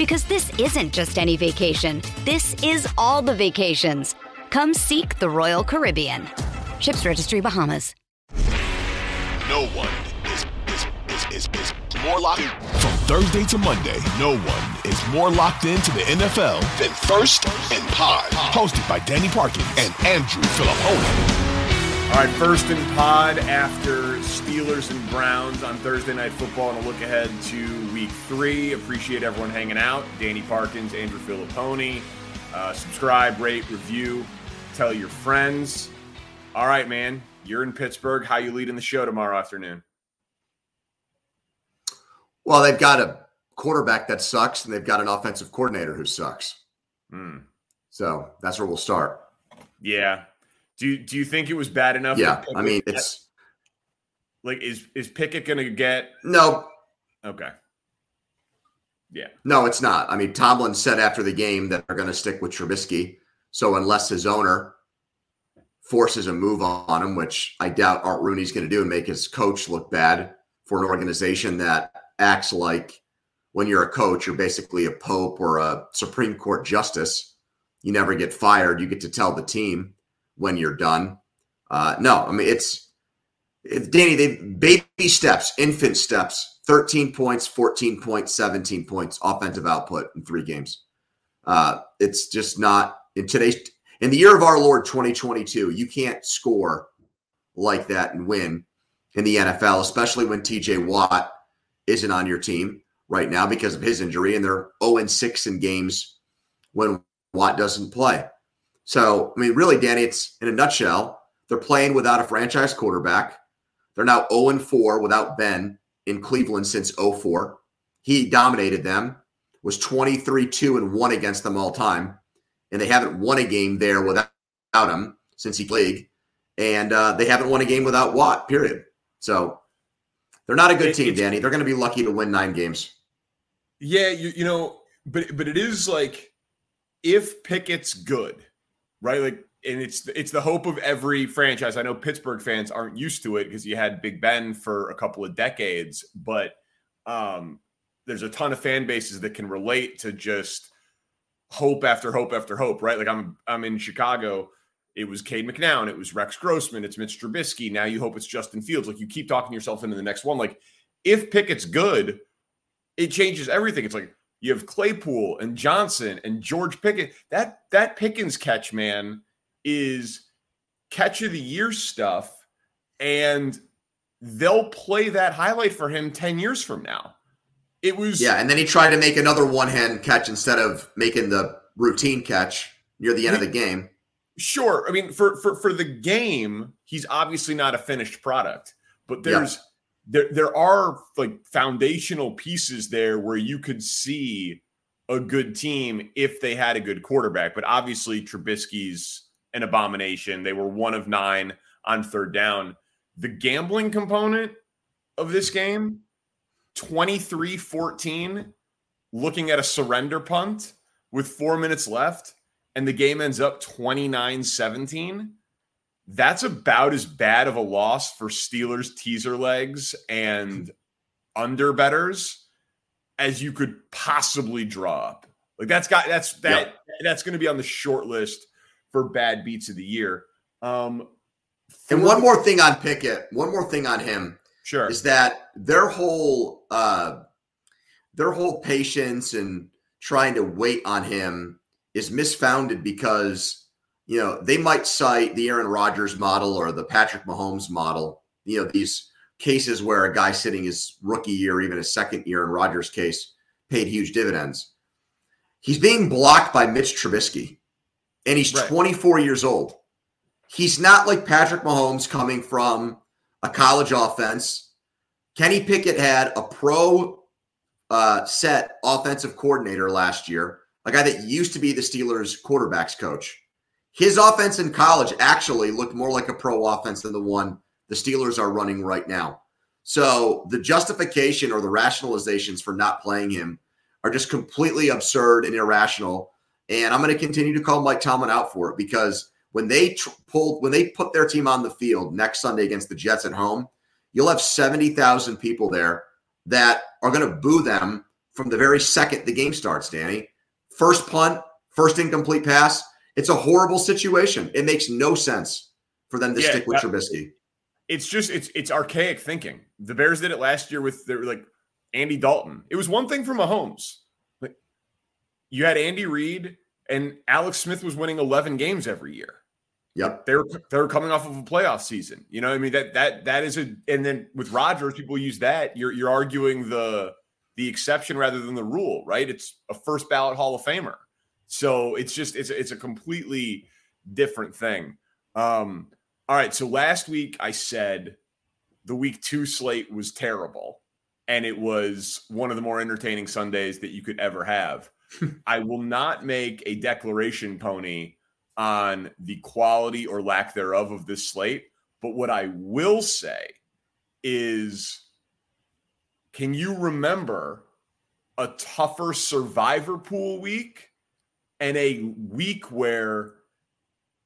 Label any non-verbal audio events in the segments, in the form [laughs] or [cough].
Because this isn't just any vacation. This is all the vacations. Come seek the Royal Caribbean. Ships Registry Bahamas. No one is is is is, is more locked from Thursday to Monday. No one is more locked into the NFL than First and Pod, hosted by Danny Parkin and Andrew Fillipponi. All right, first in pod after Steelers and Browns on Thursday Night Football and a look ahead to week three. Appreciate everyone hanging out. Danny Parkins, Andrew Fillipponi. Uh, subscribe, rate, review, tell your friends. All right, man. You're in Pittsburgh. How you leading the show tomorrow afternoon? Well, they've got a quarterback that sucks, and they've got an offensive coordinator who sucks. Hmm. So that's where we'll start. Yeah. Do you, do you think it was bad enough? Yeah, I mean, it's like is is Pickett going to get no, okay? Yeah. no, it's not. I mean, Tomlin said after the game that they're going to stick with Trubisky. So unless his owner forces a move on him, which I doubt Art Rooney's going to do, and make his coach look bad for an organization that acts like when you're a coach, you're basically a pope or a Supreme Court justice. You never get fired. You get to tell the team when you're done. Uh, no, I mean it's it, Danny. They baby steps, infant steps. Thirteen points, fourteen points, seventeen points offensive output in three games. Uh, it's just not in today's in the year of our Lord 2022. You can't score like that and win in the NFL, especially when TJ Watt isn't on your team right now because of his injury, and they're 0 and 6 in games when Watt doesn't play. So, I mean, really, Danny, it's in a nutshell, they're playing without a franchise quarterback. They're now 0 and 4 without Ben in Cleveland since 04. He dominated them, was 23 2 and 1 against them all time. And they haven't won a game there without him since he played. And uh, they haven't won a game without Watt, period. So they're not a good team, Danny. They're going to be lucky to win nine games. Yeah, you you know, but but it is like if Pickett's good, right? Like, and it's it's the hope of every franchise. I know Pittsburgh fans aren't used to it because you had Big Ben for a couple of decades, but um, there's a ton of fan bases that can relate to just hope after hope after hope, right? Like I'm I'm in Chicago. It was Cade McNown. It was Rex Grossman. It's Mitch Trubisky. Now you hope it's Justin Fields. Like you keep talking yourself into the next one. Like if Pickett's good, it changes everything. It's like you have Claypool and Johnson and George Pickens. That that Pickens catch, man, is catch of the year stuff, and they'll play that highlight for him 10 years from now. It was Yeah, and then he tried to make another one hand catch instead of making the routine catch near the end of the game. Sure. I mean, for for for the game, he's obviously not a finished product, but Yeah. There there are like foundational pieces there where you could see a good team if they had a good quarterback. But obviously, Trubisky's an abomination. They were one of nine on third down. The gambling component of this game 23 14, looking at a surrender punt with four minutes left, and the game ends up 29 17. That's about as bad of a loss for Steelers teaser legs and under betters as you could possibly draw up. Like that's got that's that yep. that's going to be on the short list for bad beats of the year. Um, and one more thing on Pickett, one more thing on him, sure, is that their whole uh, their whole patience and trying to wait on him is misfounded because you know they might cite the Aaron Rodgers model or the Patrick Mahomes model. You know these cases where a guy sitting his rookie year, even his second year in Rodgers' case, paid huge dividends. He's being blocked by Mitch Trubisky, and he's right. 24 years old. He's not like Patrick Mahomes coming from a college offense. Kenny Pickett had a pro uh, set offensive coordinator last year, a guy that used to be the Steelers quarterbacks coach. His offense in college actually looked more like a pro offense than the one the Steelers are running right now. So the justification or the rationalizations for not playing him are just completely absurd and irrational. And I'm going to continue to call Mike Tomlin out for it because when they tr- pulled, when they put their team on the field next Sunday against the Jets at home, you'll have 70,000 people there that are going to boo them from the very second the game starts, Danny. First punt, first incomplete pass. It's a horrible situation. It makes no sense for them to yeah, stick with that, Trubisky. It's just it's it's archaic thinking. The Bears did it last year with their like Andy Dalton. It was one thing for Mahomes. Like you had Andy Reid and Alex Smith was winning 11 games every year. Yep. They're they're coming off of a playoff season. You know, I mean that that that is a and then with Rodgers, people use that. You're you're arguing the the exception rather than the rule, right? It's a first ballot Hall of Famer. So it's just it's it's a completely different thing. Um, all right. So last week I said the week two slate was terrible and it was one of the more entertaining Sundays that you could ever have. [laughs] I will not make a declaration pony on the quality or lack thereof of this slate, but what I will say is can you remember a tougher survivor pool week and a week where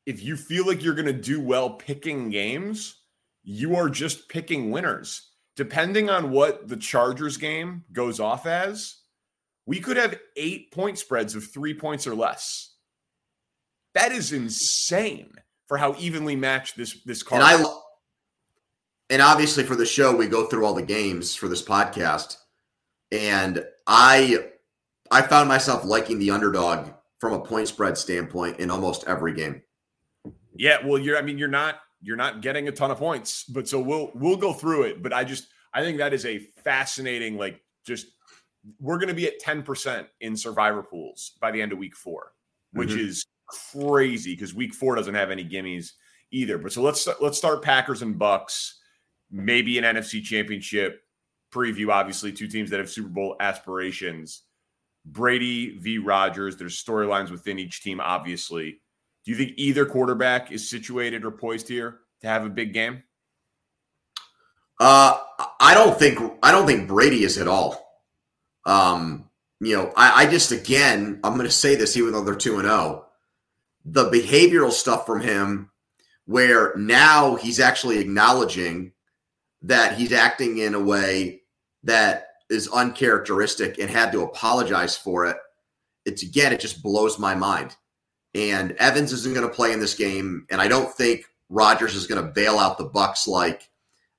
if you feel like you're going to do well picking games, you are just picking winners depending on what the Chargers game goes off as, we could have eight point spreads of three points or less. That is insane for how evenly matched this this card. And I and obviously for the show we go through all the games for this podcast, and I I found myself liking the underdog from a point spread standpoint in almost every game. Yeah, well, you're I mean you're not you're not getting a ton of points. But so we'll we'll go through it. But I just I think that is a fascinating like just we're going to be at 10% in survivor pools by the end of week 4, which mm-hmm. is crazy because week 4 doesn't have any gimmies either. But so let's let's start Packers and Bucks, maybe an NFC championship preview obviously two teams that have Super Bowl aspirations. Brady v. Rodgers. there's storylines within each team obviously. Do you think either quarterback is situated or poised here to have a big game? Uh, I don't think I don't think Brady is at all. Um, you know, I, I just again I'm going to say this even though they're two and zero. Oh, the behavioral stuff from him, where now he's actually acknowledging that he's acting in a way that is uncharacteristic and had to apologize for it. It's again, it just blows my mind. And Evans isn't going to play in this game, and I don't think Rodgers is going to bail out the Bucks like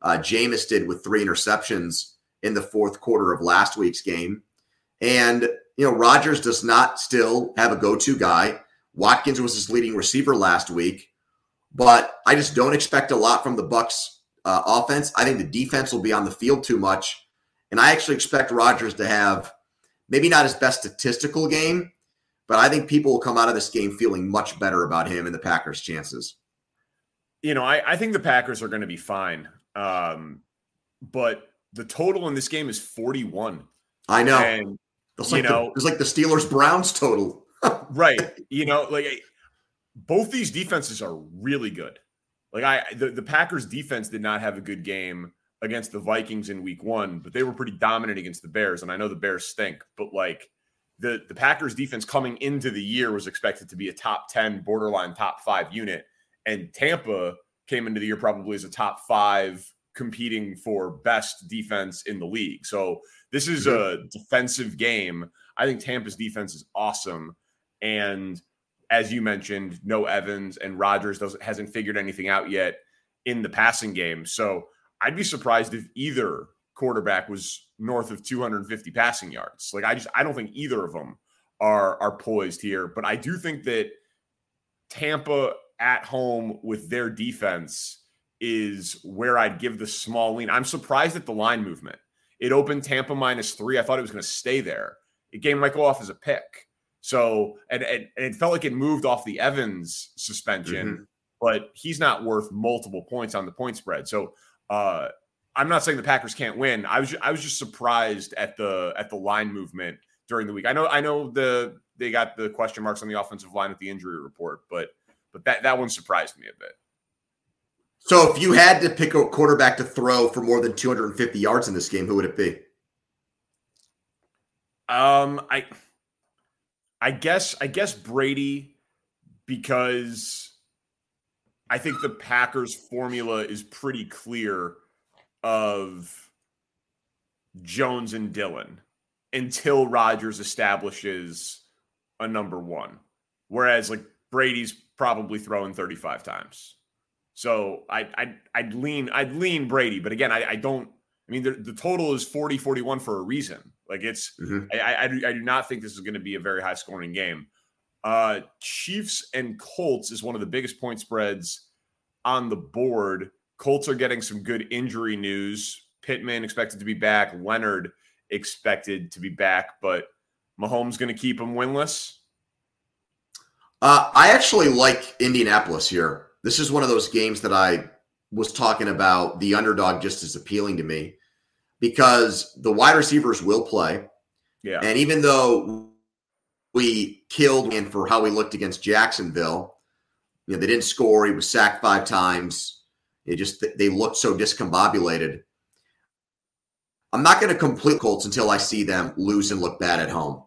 uh, Jameis did with three interceptions in the fourth quarter of last week's game. And you know, Rodgers does not still have a go-to guy. Watkins was his leading receiver last week, but I just don't expect a lot from the Bucks uh, offense. I think the defense will be on the field too much, and I actually expect Rodgers to have maybe not his best statistical game, but I think people will come out of this game feeling much better about him and the Packers' chances. You know, I, I think the Packers are going to be fine. Um, but the total in this game is 41. I know. And, it's like you know, the, it's like the Steelers Browns total. [laughs] right. You know, like both these defenses are really good. Like I the, the Packers defense did not have a good game against the Vikings in week one, but they were pretty dominant against the Bears. And I know the Bears stink, but like the the Packers defense coming into the year was expected to be a top 10 borderline top 5 unit and Tampa came into the year probably as a top five competing for best defense in the league. So this is a mm-hmm. defensive game. I think Tampa's defense is awesome. And as you mentioned, no Evans and Rodgers doesn't hasn't figured anything out yet in the passing game. So I'd be surprised if either quarterback was north of 250 passing yards. Like I just I don't think either of them are are poised here, but I do think that Tampa at home with their defense is where I'd give the small lean. I'm surprised at the line movement. It opened Tampa minus three. I thought it was going to stay there. The game might go off as a pick. So, and, and, and it felt like it moved off the Evans suspension, mm-hmm. but he's not worth multiple points on the point spread. So, uh, I'm not saying the Packers can't win. I was I was just surprised at the at the line movement during the week. I know I know the they got the question marks on the offensive line with the injury report, but but that that one surprised me a bit. So if you had to pick a quarterback to throw for more than 250 yards in this game, who would it be? Um, I I guess I guess Brady because I think the Packers formula is pretty clear of Jones and Dillon until Rodgers establishes a number one. Whereas like Brady's probably throwing 35 times. So I I I'd lean I'd lean Brady, but again, I, I don't I mean the, the total is 40 41 for a reason. Like it's mm-hmm. I, I, do, I do not think this is going to be a very high scoring game. Uh Chiefs and Colts is one of the biggest point spreads on the board. Colts are getting some good injury news. Pittman expected to be back, Leonard expected to be back, but Mahomes going to keep him winless. Uh, I actually like Indianapolis here. This is one of those games that I was talking about the underdog just as appealing to me because the wide receivers will play. Yeah. And even though we killed and for how we looked against Jacksonville, you know, they didn't score. He was sacked five times. It just they looked so discombobulated. I'm not going to complete Colts until I see them lose and look bad at home.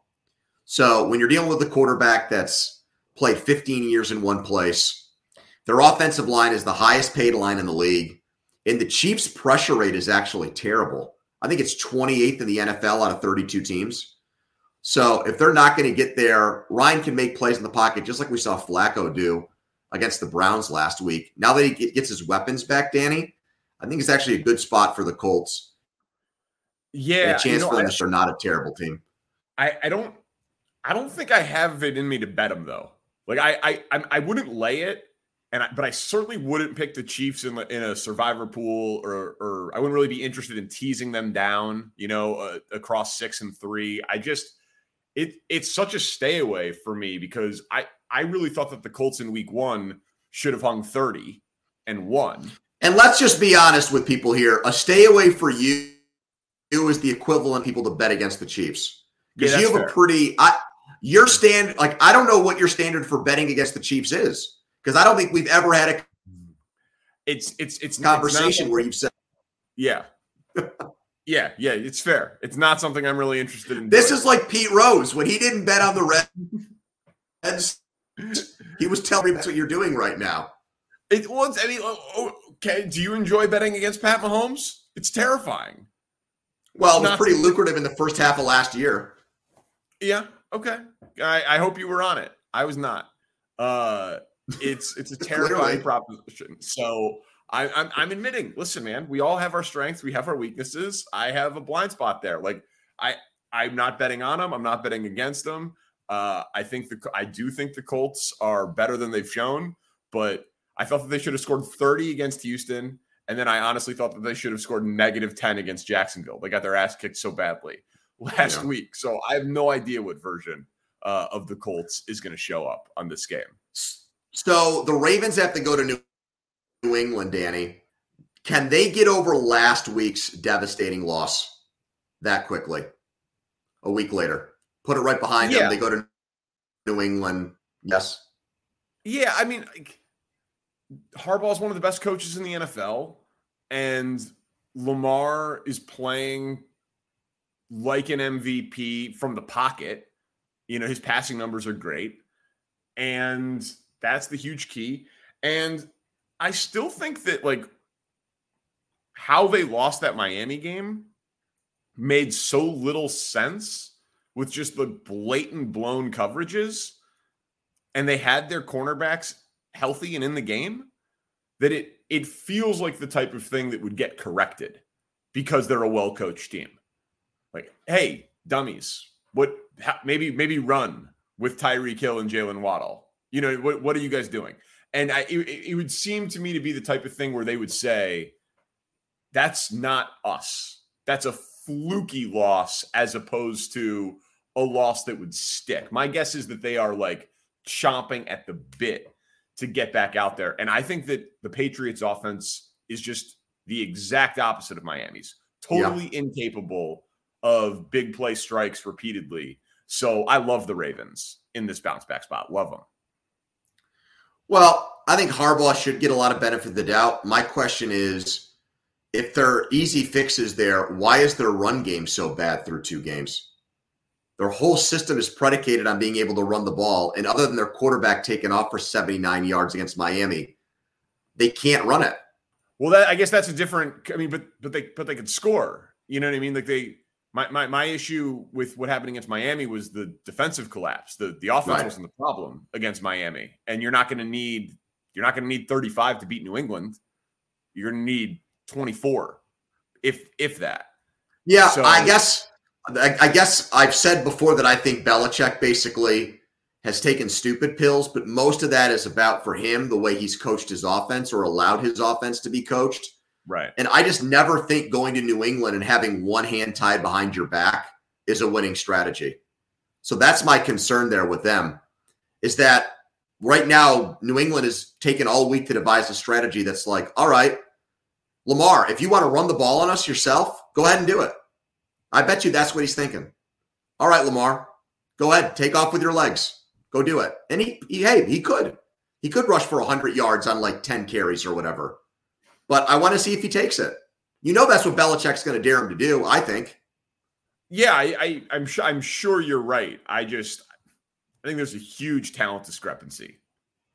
So when you're dealing with a quarterback that's played 15 years in one place, their offensive line is the highest paid line in the league, and the Chiefs' pressure rate is actually terrible. I think it's 28th in the NFL out of 32 teams. So if they're not going to get there, Ryan can make plays in the pocket just like we saw Flacco do against the Browns last week. Now that he gets his weapons back, Danny, I think it's actually a good spot for the Colts. Yeah, and a chance you know, for them they're not a terrible team. I, I don't I don't think I have it in me to bet them though. Like I I I wouldn't lay it, and I, but I certainly wouldn't pick the Chiefs in in a survivor pool, or or I wouldn't really be interested in teasing them down. You know, uh, across six and three. I just it it's such a stay away for me because I I really thought that the Colts in Week One should have hung thirty and won. And let's just be honest with people here. A stay away for you is the equivalent people to bet against the Chiefs because yeah, you have fair. a pretty I your stand like I don't know what your standard for betting against the Chiefs is because I don't think we've ever had a it's it's it's conversation it's where you've said yeah [laughs] yeah yeah it's fair it's not something I'm really interested in. This doing. is like Pete Rose when he didn't bet on the Reds. he was telling me that's what you're doing right now. It was any oh, oh, okay. Do you enjoy betting against Pat Mahomes? It's terrifying. Well, it was pretty lucrative in the first half of last year. Yeah. Okay. I, I hope you were on it. I was not. Uh, it's it's a [laughs] terrifying proposition. So I, I'm I'm admitting. Listen, man, we all have our strengths. We have our weaknesses. I have a blind spot there. Like I I'm not betting on them. I'm not betting against them. Uh, I think the I do think the Colts are better than they've shown, but I thought that they should have scored 30 against Houston. And then I honestly thought that they should have scored negative 10 against Jacksonville. They got their ass kicked so badly [laughs] last yeah. week. So I have no idea what version uh, of the Colts is going to show up on this game. So the Ravens have to go to New England, Danny. Can they get over last week's devastating loss that quickly? A week later, put it right behind yeah. them. They go to New England. Yes. Yeah, I mean, Harbaugh is one of the best coaches in the NFL, and Lamar is playing like an MVP from the pocket. You know, his passing numbers are great. And that's the huge key. And I still think that like how they lost that Miami game made so little sense with just the blatant blown coverages and they had their cornerbacks healthy and in the game that it it feels like the type of thing that would get corrected because they're a well-coached team. Like, hey, dummies, what maybe maybe run with Tyreek Hill and Jaylen Waddle. You know, what what are you guys doing? And I, it, it would seem to me to be the type of thing where they would say, that's not us. That's a fluky loss as opposed to a loss that would stick. My guess is that they are like chomping at the bit to get back out there. And I think that the Patriots offense is just the exact opposite of Miami's. Totally yeah. incapable of big play strikes repeatedly. So I love the Ravens in this bounce back spot. Love them. Well, I think Harbaugh should get a lot of benefit of the doubt. My question is if there are easy fixes there, why is their run game so bad through two games? Their whole system is predicated on being able to run the ball. And other than their quarterback taking off for 79 yards against Miami, they can't run it. Well, that I guess that's a different. I mean, but but they but they could score. You know what I mean? Like they my, my my issue with what happened against Miami was the defensive collapse. The the offense right. wasn't the problem against Miami. And you're not going to need you're not going to need 35 to beat New England. You're going to need 24 if if that. Yeah, so, I guess I, I guess I've said before that I think Belichick basically has taken stupid pills, but most of that is about for him the way he's coached his offense or allowed his offense to be coached Right. And I just never think going to New England and having one hand tied behind your back is a winning strategy. So that's my concern there with them is that right now New England has taken all week to devise a strategy that's like, all right, Lamar, if you want to run the ball on us yourself, go ahead and do it. I bet you that's what he's thinking. All right, Lamar, go ahead, take off with your legs, go do it. And he, he hey, he could, he could rush for 100 yards on like 10 carries or whatever. But I want to see if he takes it. You know that's what Belichick's going to dare him to do. I think. Yeah, I, I, I'm sure. I'm sure you're right. I just, I think there's a huge talent discrepancy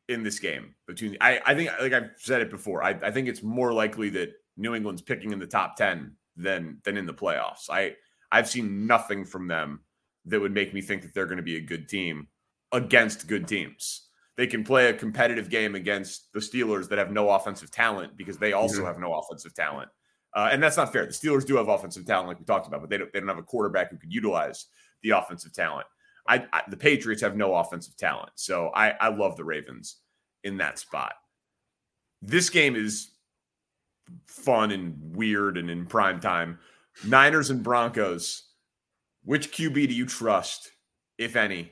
in this game between. I, I think, like I've said it before. I, I think it's more likely that New England's picking in the top ten than than in the playoffs. I, I've seen nothing from them that would make me think that they're going to be a good team against good teams they can play a competitive game against the Steelers that have no offensive talent because they also mm-hmm. have no offensive talent. Uh, and that's not fair. The Steelers do have offensive talent, like we talked about, but they don't, they don't have a quarterback who could utilize the offensive talent. I, I, the Patriots have no offensive talent. So I, I love the Ravens in that spot. This game is fun and weird and in prime time. Niners and Broncos. Which QB do you trust, if any?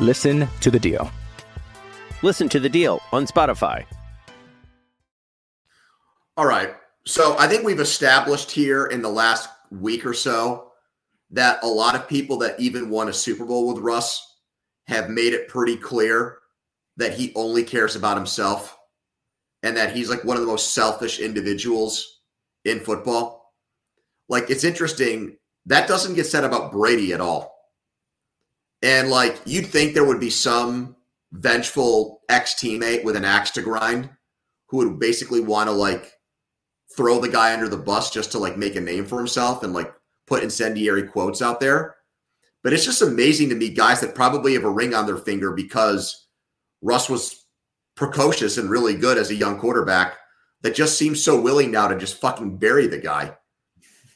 Listen to the deal. Listen to the deal on Spotify. All right. So I think we've established here in the last week or so that a lot of people that even won a Super Bowl with Russ have made it pretty clear that he only cares about himself and that he's like one of the most selfish individuals in football. Like it's interesting that doesn't get said about Brady at all. And like you'd think there would be some vengeful ex teammate with an axe to grind who would basically want to like throw the guy under the bus just to like make a name for himself and like put incendiary quotes out there. But it's just amazing to me, guys that probably have a ring on their finger because Russ was precocious and really good as a young quarterback, that just seems so willing now to just fucking bury the guy.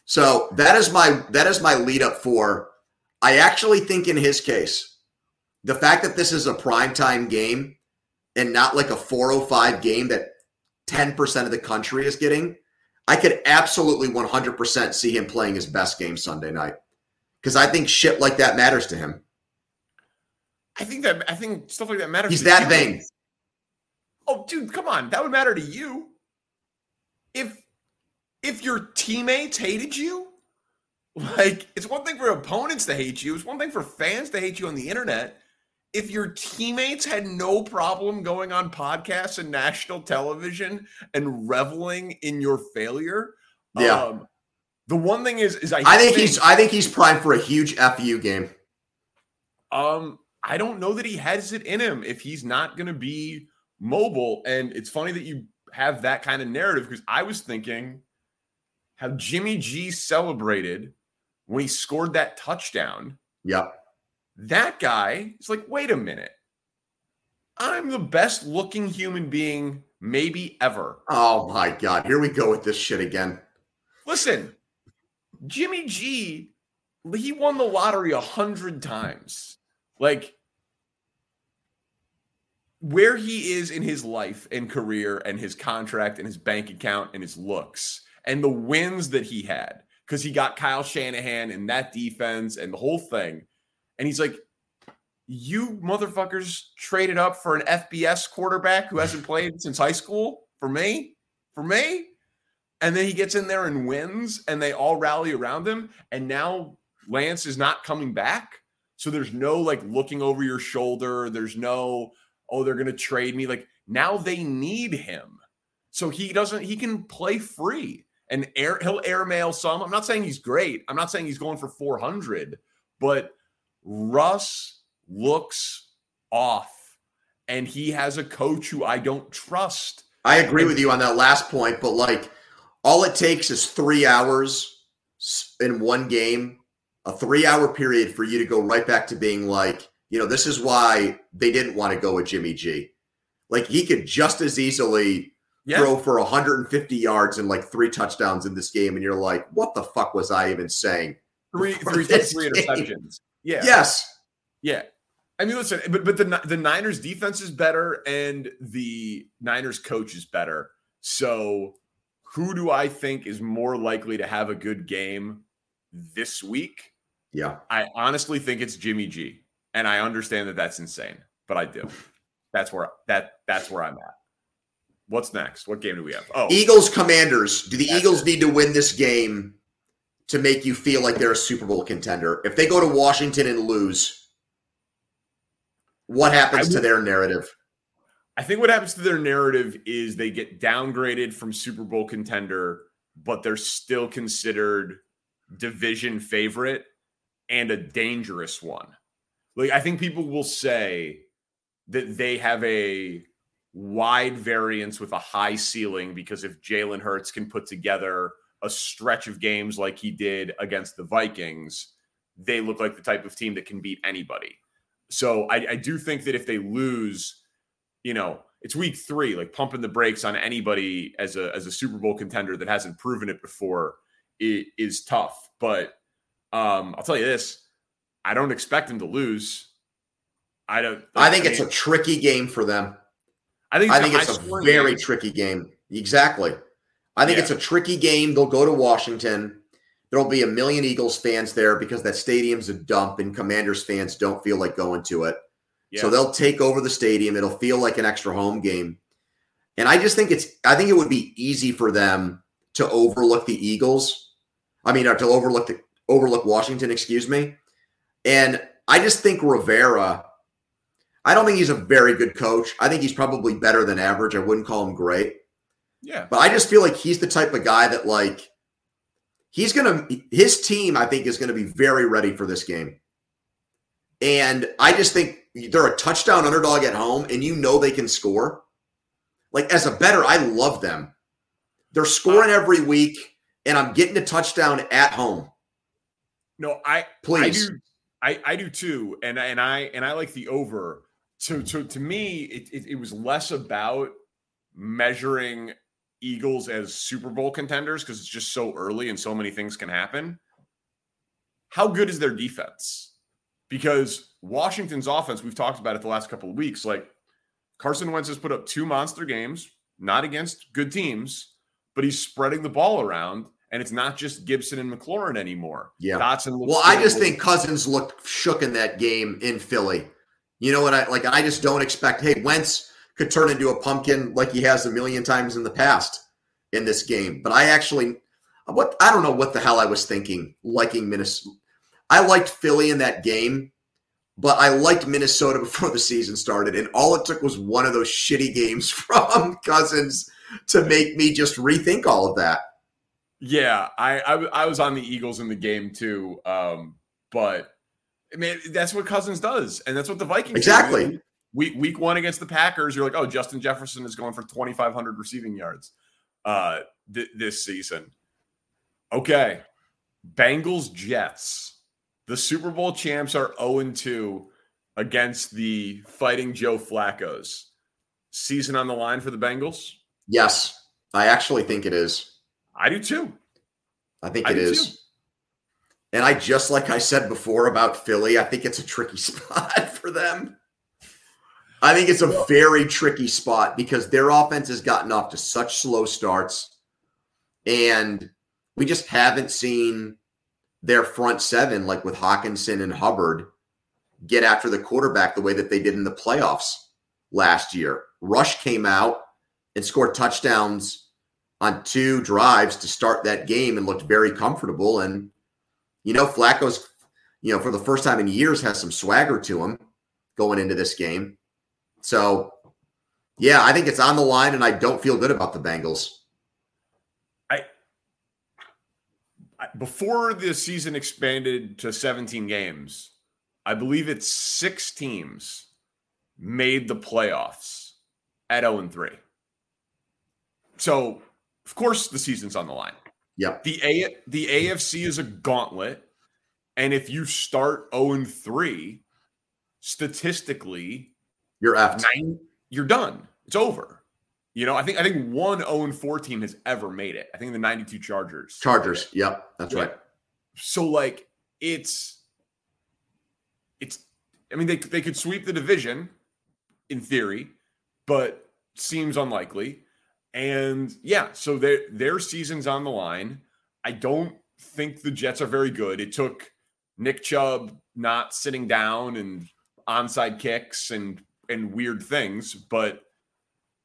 So that is my that is my lead up for. I actually think in his case, the fact that this is a primetime game and not like a 405 game that 10% of the country is getting, I could absolutely 100% see him playing his best game Sunday night. Because I think shit like that matters to him. I think that I think stuff like that matters. He's that vain. Oh, dude, come on. That would matter to you. If if your teammates hated you, like it's one thing for opponents to hate you, it's one thing for fans to hate you on the internet. If your teammates had no problem going on podcasts and national television and reveling in your failure, yeah. Um, the one thing is, is I, I think, think he's I think he's primed for a huge fu game. Um, I don't know that he has it in him if he's not going to be mobile. And it's funny that you have that kind of narrative because I was thinking how Jimmy G celebrated when he scored that touchdown. Yep. That guy is like, wait a minute. I'm the best looking human being maybe ever. Oh my God. Here we go with this shit again. Listen, Jimmy G, he won the lottery a hundred times. Like where he is in his life and career and his contract and his bank account and his looks and the wins that he had because he got Kyle Shanahan and that defense and the whole thing. And he's like, You motherfuckers traded up for an FBS quarterback who hasn't [laughs] played since high school for me? For me? And then he gets in there and wins, and they all rally around him. And now Lance is not coming back. So there's no like looking over your shoulder. There's no, oh, they're going to trade me. Like now they need him. So he doesn't, he can play free and air, he'll airmail some. I'm not saying he's great. I'm not saying he's going for 400, but Russ looks off and he has a coach who I don't trust. I agree with you on that last point, but like all it takes is three hours in one game, a three hour period for you to go right back to being like, you know, this is why they didn't want to go with Jimmy G. Like he could just as easily yeah. throw for 150 yards and like three touchdowns in this game, and you're like, what the fuck was I even saying? Three, [laughs] three, three interceptions. Yeah. Yes. Yeah. I mean, listen, but but the the Niners defense is better, and the Niners coach is better. So who do I think is more likely to have a good game this week? Yeah. I honestly think it's Jimmy G. And I understand that that's insane, but I do. That's where that that's where I'm at. What's next? What game do we have? Oh, Eagles Commanders. Do the Eagles it. need to win this game to make you feel like they're a Super Bowl contender? If they go to Washington and lose, what happens would, to their narrative? I think what happens to their narrative is they get downgraded from Super Bowl contender, but they're still considered division favorite and a dangerous one. Like I think people will say that they have a wide variance with a high ceiling because if Jalen Hurts can put together a stretch of games like he did against the Vikings, they look like the type of team that can beat anybody. So I, I do think that if they lose you know, it's week three, like pumping the brakes on anybody as a as a Super Bowl contender that hasn't proven it before it is tough. But um, I'll tell you this: I don't expect them to lose. I don't. I think I it's a tricky game for them. I think. I think it's a very game. tricky game. Exactly. I think yeah. it's a tricky game. They'll go to Washington. There'll be a million Eagles fans there because that stadium's a dump, and Commanders fans don't feel like going to it. Yeah. So they'll take over the stadium. It'll feel like an extra home game. And I just think it's I think it would be easy for them to overlook the Eagles. I mean, uh, to overlook the overlook Washington, excuse me. And I just think Rivera, I don't think he's a very good coach. I think he's probably better than average. I wouldn't call him great. Yeah. But I just feel like he's the type of guy that like he's going to his team I think is going to be very ready for this game. And I just think they're a touchdown underdog at home and you know they can score. Like as a better, I love them. They're scoring every week and I'm getting a touchdown at home. No, I please. I do, I, I do too. And and I and I like the over. So so to me, it, it, it was less about measuring Eagles as Super Bowl contenders because it's just so early and so many things can happen. How good is their defense? Because Washington's offense, we've talked about it the last couple of weeks. Like Carson Wentz has put up two monster games, not against good teams, but he's spreading the ball around. And it's not just Gibson and McLaurin anymore. Yeah. Dotson well, I just think Cousins looked shook in that game in Philly. You know what I like? I just don't expect, hey, Wentz could turn into a pumpkin like he has a million times in the past in this game. But I actually what I don't know what the hell I was thinking liking Minnesota. I liked Philly in that game, but I liked Minnesota [laughs] before the season started. And all it took was one of those shitty games [laughs] from Cousins to make me just rethink all of that. Yeah, I, I, I was on the Eagles in the game too, um, but I mean that's what Cousins does, and that's what the Vikings exactly. Do. Week week one against the Packers, you're like, oh, Justin Jefferson is going for 2,500 receiving yards uh, th- this season. Okay, Bengals Jets. The Super Bowl champs are 0 2 against the Fighting Joe Flacco's. Season on the line for the Bengals? Yes, I actually think it is. I do too. I think I it is. Too. And I just like I said before about Philly, I think it's a tricky [laughs] spot for them. I think it's a very tricky spot because their offense has gotten off to such slow starts. And we just haven't seen their front seven, like with Hendrickson and Hubbard, get after the quarterback the way that they did in the playoffs last year. Rush came out and scored touchdowns on two drives to start that game and looked very comfortable. And, you know, Flacco's, you know, for the first time in years has some swagger to him going into this game. So, yeah, I think it's on the line, and I don't feel good about the Bengals. I, I before the season expanded to 17 games, I believe it's six teams made the playoffs at 0 and 3. So of course, the season's on the line. Yeah. The A the AFC is a gauntlet. And if you start 0 3, statistically, you're after nine, you're done. It's over. You know, I think I think one 0 4 team has ever made it. I think the 92 Chargers. Chargers. Yep. That's yeah. right. So like it's it's I mean they they could sweep the division in theory, but seems unlikely. And yeah, so their their season's on the line. I don't think the Jets are very good. It took Nick Chubb not sitting down and onside kicks and and weird things, but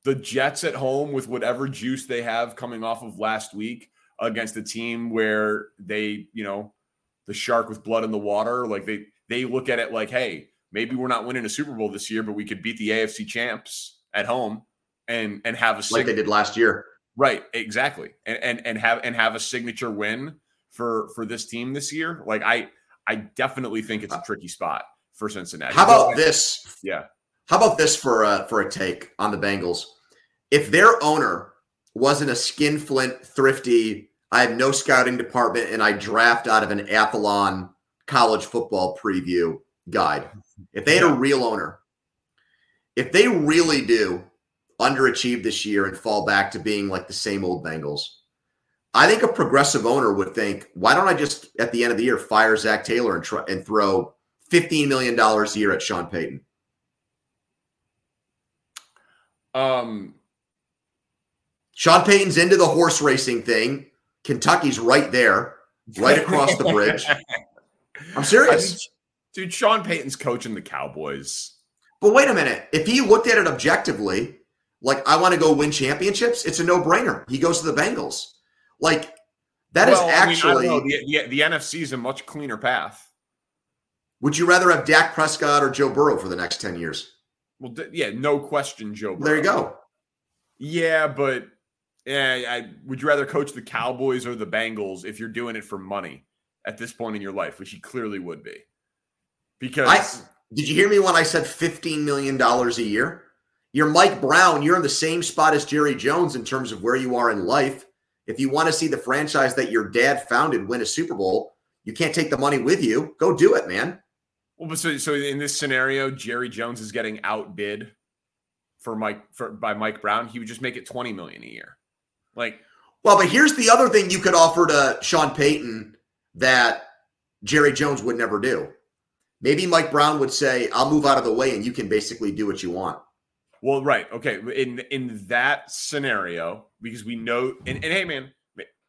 the Jets at home with whatever juice they have coming off of last week against a team where they, you know, the shark with blood in the water, like they they look at it like, hey, maybe we're not winning a Super Bowl this year, but we could beat the AFC champs at home and and have a sig- like they did last year. Right, exactly. And and and have and have a signature win for for this team this year. Like I I definitely think it's a uh, tricky spot for Cincinnati. How about this? Yeah. How about this for a, for a take on the Bengals? If their owner wasn't a skinflint, thrifty, I have no scouting department, and I draft out of an Athlon college football preview guide. If they had a real owner, if they really do underachieve this year and fall back to being like the same old Bengals. I think a progressive owner would think, why don't I just at the end of the year fire Zac Taylor and try and throw fifteen million dollars a year at Sean Payton? Um, Sean Payton's into the horse racing thing. Kentucky's right there, right across the bridge. [laughs] I'm serious, dude. Sean Payton's coaching the Cowboys. But wait a minute. If he looked at it objectively, like I want to go win championships, it's a no brainer. He goes to the Bengals. Like that well, is actually I mean, I the, the, the NFC is a much cleaner path. Would you rather have Dak Prescott or Joe Burrow for the next ten years? Well, yeah, no question, Joe. Burrow. There you go. Yeah, but yeah, I, would you rather coach the Cowboys or the Bengals if you're doing it for money at this point in your life, which he clearly would be? Because I, did you hear me when I said fifteen million dollars a year? You're Mike Brown. You're in the same spot as Jerry Jones in terms of where you are in life. If you want to see the franchise that your dad founded win a Super Bowl, you can't take the money with you. Go do it, man. Well, so so in this scenario, Jerry Jones is getting outbid for Mike for by Mike Brown. He would just make it twenty million a year. Like, well, but here's the other thing you could offer to Sean Payton that Jerry Jones would never do. Maybe Mike Brown would say, "I'll move out of the way, and you can basically do what you want." Well, right, okay. In in that scenario, because we know, and, and hey, man,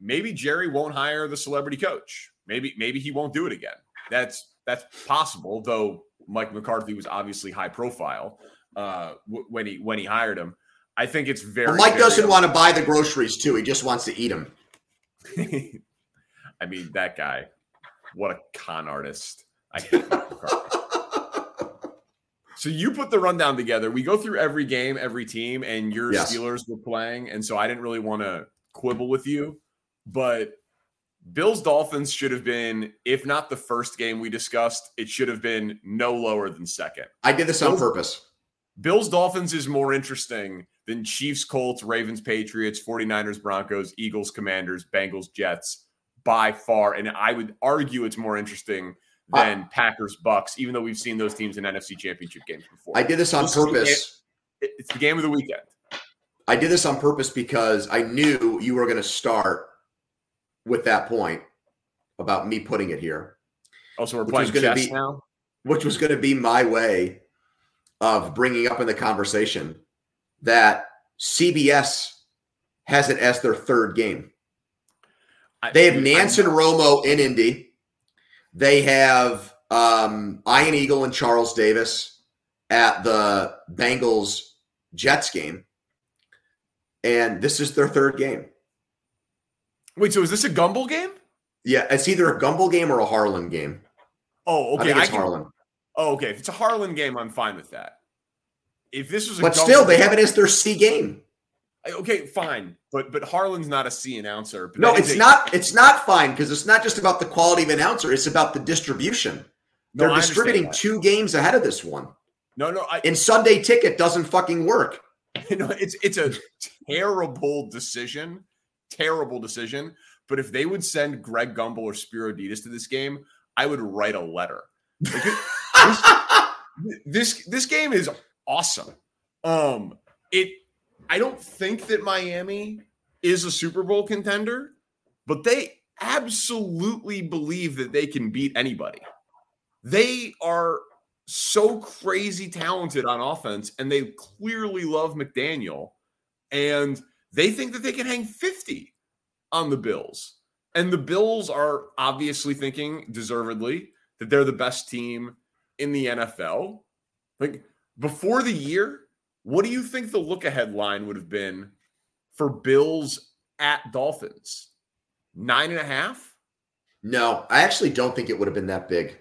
maybe Jerry won't hire the celebrity coach. Maybe maybe he won't do it again. That's that's possible. Though Mike McCarthy was obviously high profile uh, w- when he when he hired him. I think it's very. Well, Mike very doesn't want to buy the groceries too. He just wants to eat them. [laughs] I mean, that guy, what a con artist. I [laughs] so you put the rundown together. We go through every game, every team, and your Yes. Steelers were playing, and so I didn't really want to quibble with you, but Bills Dolphins should have been, if not the first game we discussed, it should have been no lower than second. I did this on Bills- purpose. Bills Dolphins is more interesting than Chiefs Colts, Ravens Patriots, 49ers Broncos, Eagles Commanders, Bengals Jets by far. And I would argue it's more interesting than Packers Bucks, even though we've seen those teams in NFC championship games before. I did this on This is the purpose. game- It's the game of the weekend. I did this on purpose because I knew you were going to start with that point about me putting it here. Also, we're playing chess be- now. which was going to be my way of bringing up in the conversation that CBS has it as their third game. They have Nance and Romo in Indy. They have um, Ian Eagle and Charles Davis at the Bengals Jets game. And this is their third game. Wait, so is this a Gumbel game? Yeah, it's either a Gumbel game or a Harlan game. Oh, I okay. think it's can- Harlan. Oh, okay. If it's a Harlan game, I'm fine with that. If this was a But Gumbel still, they game- have it as their C game. Okay, fine, but but Harlan's not a C announcer. But No, it's a- not. It's not fine because it's not just about the quality of announcer. It's about the distribution. No, They're I distributing two games ahead of this one. No, no, I, And Sunday Ticket doesn't fucking work. [laughs] you know, it's it's a terrible decision, terrible decision. But if they would send Greg Gumbel or Spero Dedes to this game, I would write a letter. Like, this, this [laughs] this game is awesome. Um, it. I don't think that Miami is a Super Bowl contender, but they absolutely believe that they can beat anybody. They are so crazy talented on offense, and they clearly love McDaniel, and they think that they can hang 50 on the Bills. And the Bills are obviously thinking, deservedly, that they're the best team in the NFL. Like before the year, what do you think the look ahead line would have been for Bills at Dolphins? Nine and a half? No, I actually don't think it would have been that big.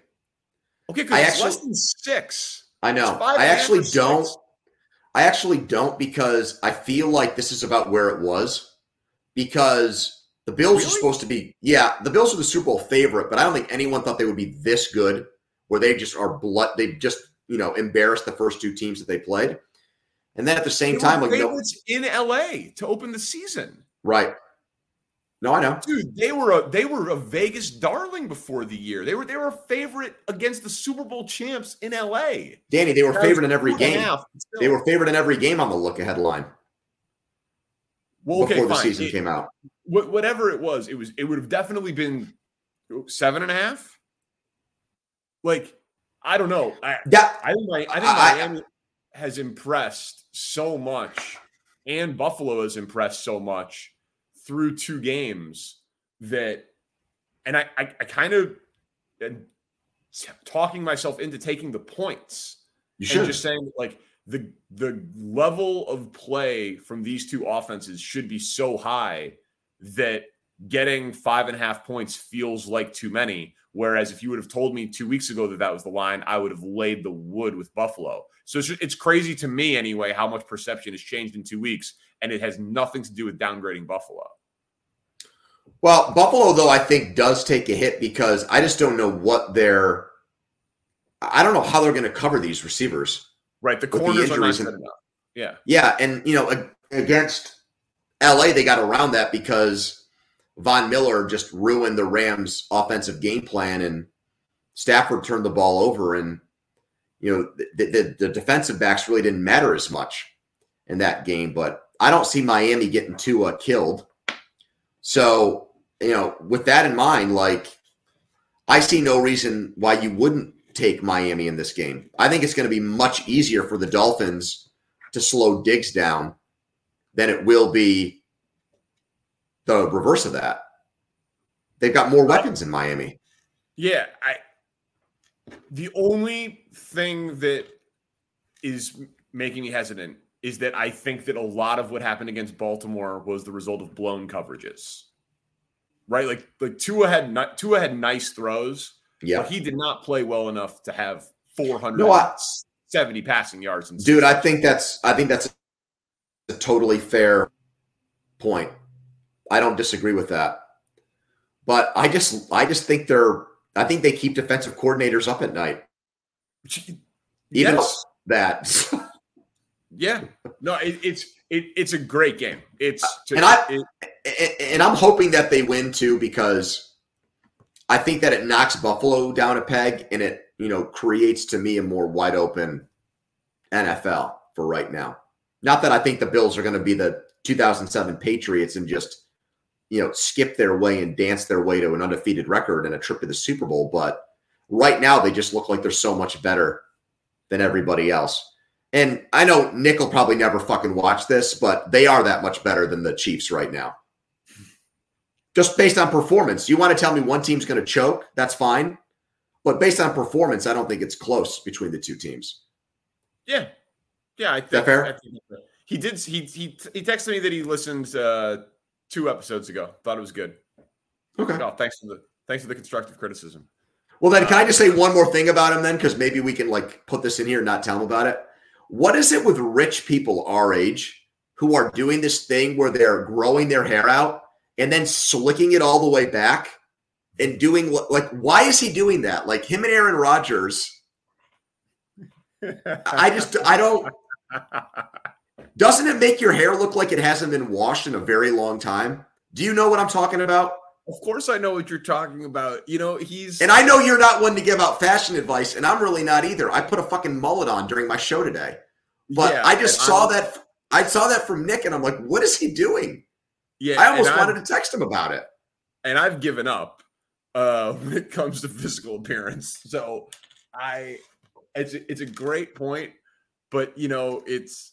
Okay, I because it's actually- less than six. I know. I and a half actually don't. I actually don't because I feel like this is about where it was. Because the Bills are supposed to be, yeah, the Bills are the Super Bowl favorite, but I don't think anyone thought they would be this good, where they just are blood. They just you know embarrassed the first two teams that they played, and then at the same They time, like no, favorites in LA to open the season. right? No, I know. Dude, they were a they were a Vegas darling before the year. They were they were a favorite against the Super Bowl champs in LA. Danny, they were That favored in every two and a game. half. They were favored in every game on the look ahead line well, okay, before the fine. season It- came out. wh- whatever it was, it was it would have definitely been seven and a half. Like I don't know. I, Yeah, I think my, I think I- I- Miami has impressed so much, and Buffalo has impressed so much through two games that, and I I, I kind of am talking myself into taking the points. You and should. just saying like the the level of play from these two offenses should be so high that getting five and a half points feels like too many. Whereas if you would have told me two weeks ago that that was the line, I would have laid the wood with Buffalo. So it's, it's crazy to me anyway how much perception has changed in two weeks, and it has nothing to do with downgrading Buffalo. Well, Buffalo, though, I think does take a hit because I just don't know what they're. I don't know how they're going to cover these receivers. Right, the the corners are not injuries good and-. Yeah, Yeah, and you know, against LA, they got around that because Von Miller just ruined the Rams' offensive game plan, and Stafford turned the ball over, and you know, the, the, the defensive backs really didn't matter as much in that game. But I don't see Miami getting Tua killed. So, you know, with that in mind, like, I see no reason why you wouldn't take Miami in this game. I think it's going to be much easier for the Dolphins to slow Diggs down than it will be the reverse of that. They've got more weapons in Miami. Yeah, I the only thing that is making me hesitant is that I think that a lot of what happened against Baltimore was the result of blown coverages. Right? Like like Tua had not, Tua had nice throws, yeah. but he did not play well enough to have 470 No, I- passing yards Dude, I think that's I think that's a totally fair point. I don't disagree with that. But I just I just think they're I think they keep defensive coordinators up at night. Even Yes. that. Yeah. No, it, it's it, it's a great game. It's uh, and I it- and I'm hoping that they win too because I think that it knocks Buffalo down a peg and it you know creates to me a more wide open NFL for right now. Not that I think the Bills are going to be the 2007 Patriots and just you know skip their way and dance their way to an undefeated record and a trip to the Super Bowl, but right now they just look like they're so much better than everybody else. And I know Nick will probably never fucking watch this, but they are that much better than the Chiefs right now. Just based on performance. You want to tell me one team's going to choke? That's fine. But based on performance, I don't think it's close between the two teams. yeah. Yeah, I think, that fair? Think he did he he he texted me that he listened uh two episodes ago. Thought it was good. Okay. No, thanks for the thanks for the constructive criticism. Well, then, can I uh, just say one more thing about him then? Because maybe we can like put this in here and not tell him about it. What is it with rich people our age who are doing this thing where they're growing their hair out and then slicking it all the way back and doing what- like, why is he doing that? Like him and Aaron Rodgers. I just, I don't. [laughs] Doesn't it make your hair look like it hasn't been washed in a very long time? Do you know what I'm talking about? Of course, I know what you're talking about. You know, he's And I know you're not one to give out fashion advice, and I'm really not either. I put a fucking mullet on during my show today. But Yeah, I just saw I'm- that I saw that from Nick, and I'm like, what is he doing? yeah. I almost wanted I've- to text him about it. and I've given up uh [laughs] when it comes to physical appearance. So I it's a, it's a great point, but you know, it's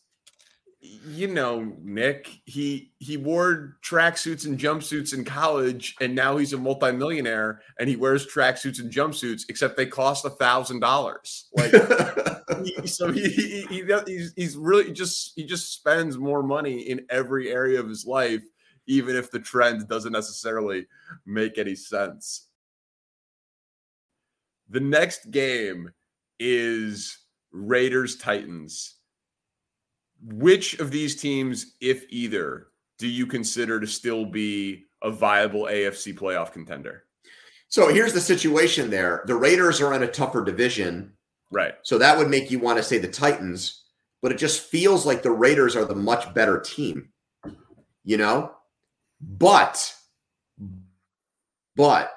you know, Nick, he he wore tracksuits and jumpsuits in college, and now he's a multimillionaire and he wears tracksuits and jumpsuits, except they cost a thousand dollars. Like [laughs] he, so he, he, he he's, he's really just he just spends more money in every area of his life even if the trend doesn't necessarily make any sense the next game is raiders titans which of these teams if either do you consider to still be a viable afc playoff contender So here's the situation there. The Raiders are in a tougher division. right So that would make you want to say the Titans, but it just feels like the Raiders are the much better team, you know? But, but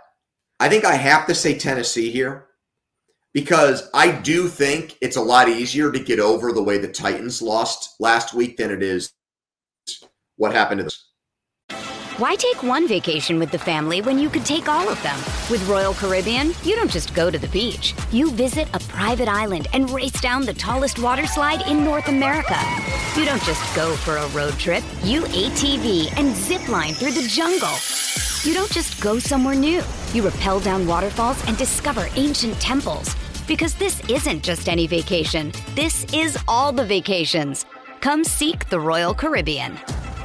I think I have to say Tennessee here because I do think it's a lot easier to get over the way the Titans lost last week than it is what happened to the. Why take one vacation with the family when you could take all of them? With Royal Caribbean, you don't just go to the beach. You visit a private island and race down the tallest water slide in North America. You don't just go for a road trip. You ATV and zip line through the jungle. You don't just go somewhere new. You rappel down waterfalls and discover ancient temples. Because this isn't just any vacation. This is all the vacations. Come seek the Royal Caribbean.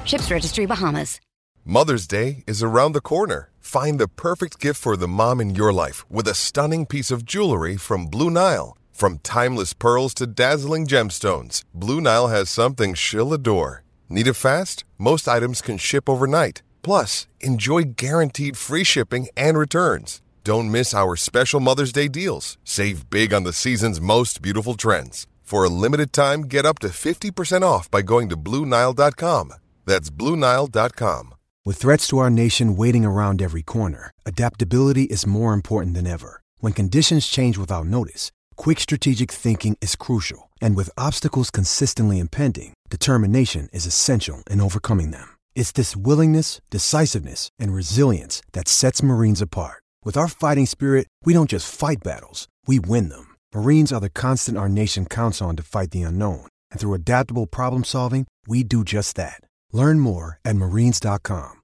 Ships Registry Bahamas. Mother's Day is around the corner. Find the perfect gift for the mom in your life with a stunning piece of jewelry from Blue Nile. From timeless pearls to dazzling gemstones, Blue Nile has something she'll adore. Need it fast? Most items can ship overnight. Plus, enjoy guaranteed free shipping and returns. Don't miss our special Mother's Day deals. Save big on the season's most beautiful trends. For a limited time, get up to 50% off by going to BlueNile.com. That's BlueNile.com. With threats to our nation waiting around every corner, adaptability is more important than ever. When conditions change without notice, quick strategic thinking is crucial. And with obstacles consistently impending, determination is essential in overcoming them. It's this willingness, decisiveness, and resilience that sets Marines apart. With our fighting spirit, we don't just fight battles, we win them. Marines are the constant our nation counts on to fight the unknown. And through adaptable problem solving, we do just that. Learn more at marines.com.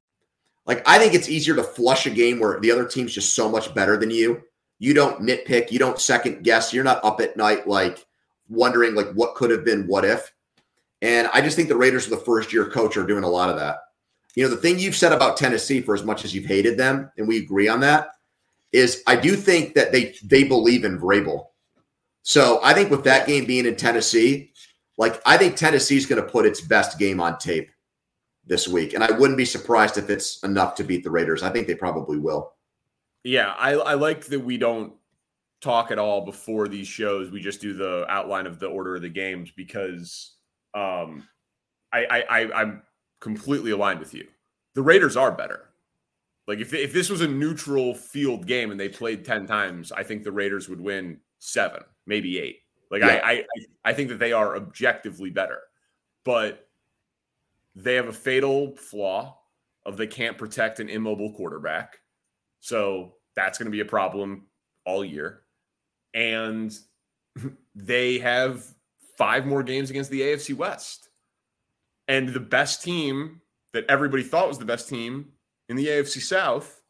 Like, I think it's easier to flush a game where the other team's just so much better than you. You don't nitpick, you don't second guess, you're not up at night, like wondering, like, what could have been, what if. And I just think the Raiders, with the first year coach, are doing a lot of that. You know, the thing you've said about Tennessee, for as much as you've hated them, and we agree on that, is I do think that they they believe in Vrabel. So I think with that game being in Tennessee, like I think Tennessee's going to put its best game on tape this week, and I wouldn't be surprised if it's enough to beat the Raiders. I think they probably will. Yeah, I, I like that we don't talk at all before these shows. We just do the outline of the order of the games because um, I, I, I I'm completely aligned with you. The Raiders are better. Like if if this was a neutral field game and they played ten times, I think the Raiders would win seven, maybe eight. Like yeah. I, I I think that they are objectively better, but they have a fatal flaw of they can't protect an immobile quarterback, so that's going to be a problem all year, and [laughs] they have five more games against the AFC West. And the best team that everybody thought was the best team in the AFC South,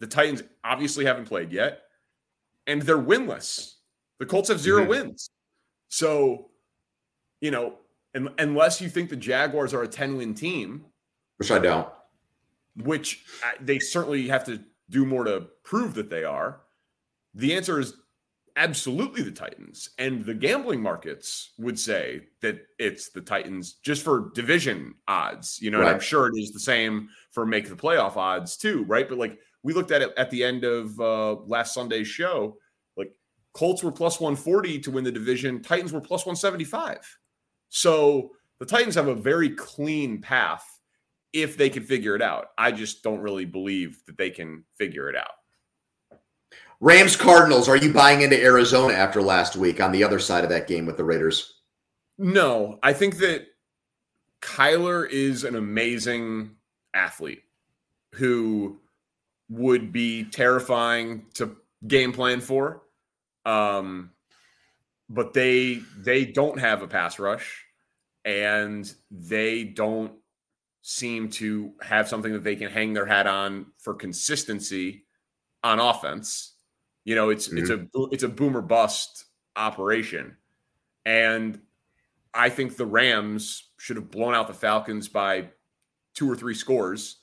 the Titans obviously haven't played yet, and they're winless. The Colts have 0 mm-hmm. wins. So, you know, unless you think the Jaguars are a 10 win team, which I don't, which they certainly have to do more to prove that they are, the answer is absolutely the Titans. And the gambling markets would say that it's the Titans just for division odds, you know, right. and I'm sure it is the same for make the playoff odds too, right? But like we looked at it at the end of uh, last Sunday's show, like Colts were plus 140 to win the division, Titans were plus 175. So the Titans have a very clean path if they can figure it out. I just don't really believe that they can figure it out. Rams Cardinals, are you buying into Arizona after last week on the other side of that game with the Raiders? No, I think that Kyler is an amazing athlete who would be terrifying to game plan for. Um, but they they don't have a pass rush and they don't seem to have something that they can hang their hat on for consistency on offense. You know, it's mm-hmm. it's a it's a boomer bust operation, and I think the Rams should have blown out the Falcons by two or three scores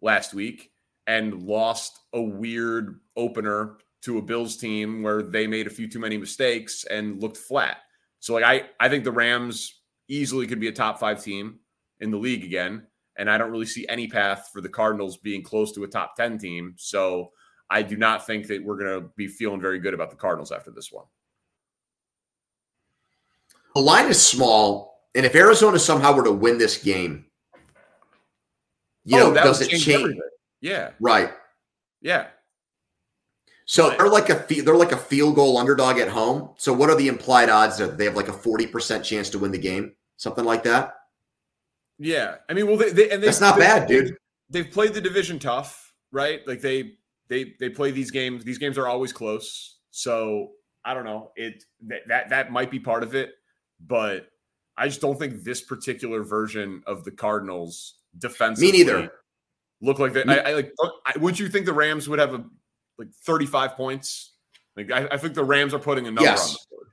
last week and lost a weird opener to a Bills team where they made a few too many mistakes and looked flat. So like I I think the Rams easily could be a top 5 team in the league again and I don't really see any path for the Cardinals being close to a top 10 team. So I do not think that we're going to be feeling very good about the Cardinals after this one. The line is small, and if Arizona somehow were to win this game, you oh, know, does it change? change? Yeah. Right. Yeah. So they're like a they're like a field goal underdog at home. So what are the implied odds that they have like a forty percent chance to win the game, something like that? Yeah, I mean, well, they, they and they, that's not they, bad, dude. They've played the division tough, right? Like they they they play these games. These games are always close. So I don't know. It that that, that might be part of it, but I just don't think this particular version of the Cardinals defensively. Me neither. Look like that. I, I, like. I, would you think the Rams would have a like thirty five points? Like I, I think the Rams are putting a number yes. on the board.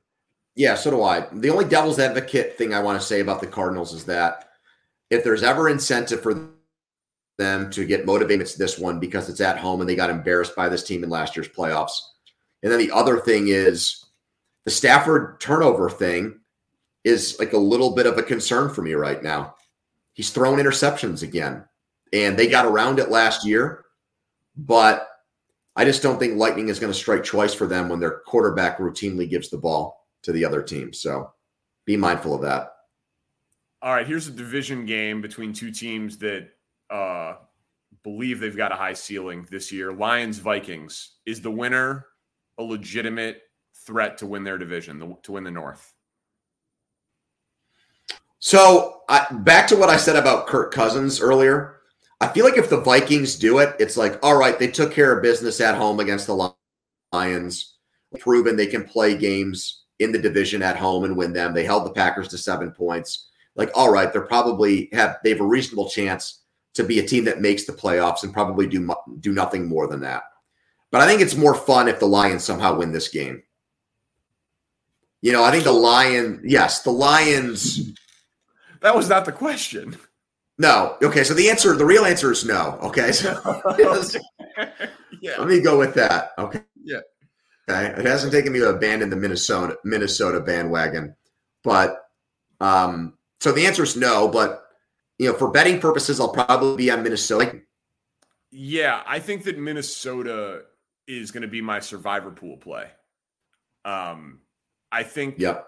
Yeah, so do I. The only devil's advocate thing I want to say about the Cardinals is that if there's ever incentive for them to get motivated. It's this one because it's at home and they got embarrassed by this team in last year's playoffs. And then the other thing is the Stafford turnover thing is like a little bit of a concern for me right now. He's throwing interceptions again, and they got around it last year, but I just don't think Lightning is going to strike twice for them when their quarterback routinely gives the ball to the other team. So be mindful of that. All right, here's a division game between two teams that uh, believe they've got a high ceiling this year. Lions Vikings is the winner a legitimate threat to win their division, to win the North? So I, back to what I said about Kirk Cousins earlier. I feel like if the Vikings do it, it's like, all right, they took care of business at home against the Lions, proven they can play games in the division at home and win them. They held the Packers to seven points. Like, all right, they're probably have they have a reasonable chance to be a team that makes the playoffs and probably do do nothing more than that. But I think it's more fun if the Lions somehow win this game. You know, I think the Lion, yes, the Lions [laughs] that was not the question. No. Okay. So the answer, the real answer is no. Okay. [laughs] So yeah. let me go with that. Okay. Yeah. Okay. It hasn't taken me to abandon the Minnesota Minnesota bandwagon, but um, so the answer is no. But you know, for betting purposes, I'll probably be on Minnesota. Yeah, I think that Minnesota is going to be my survivor pool play. Um, I think. Yep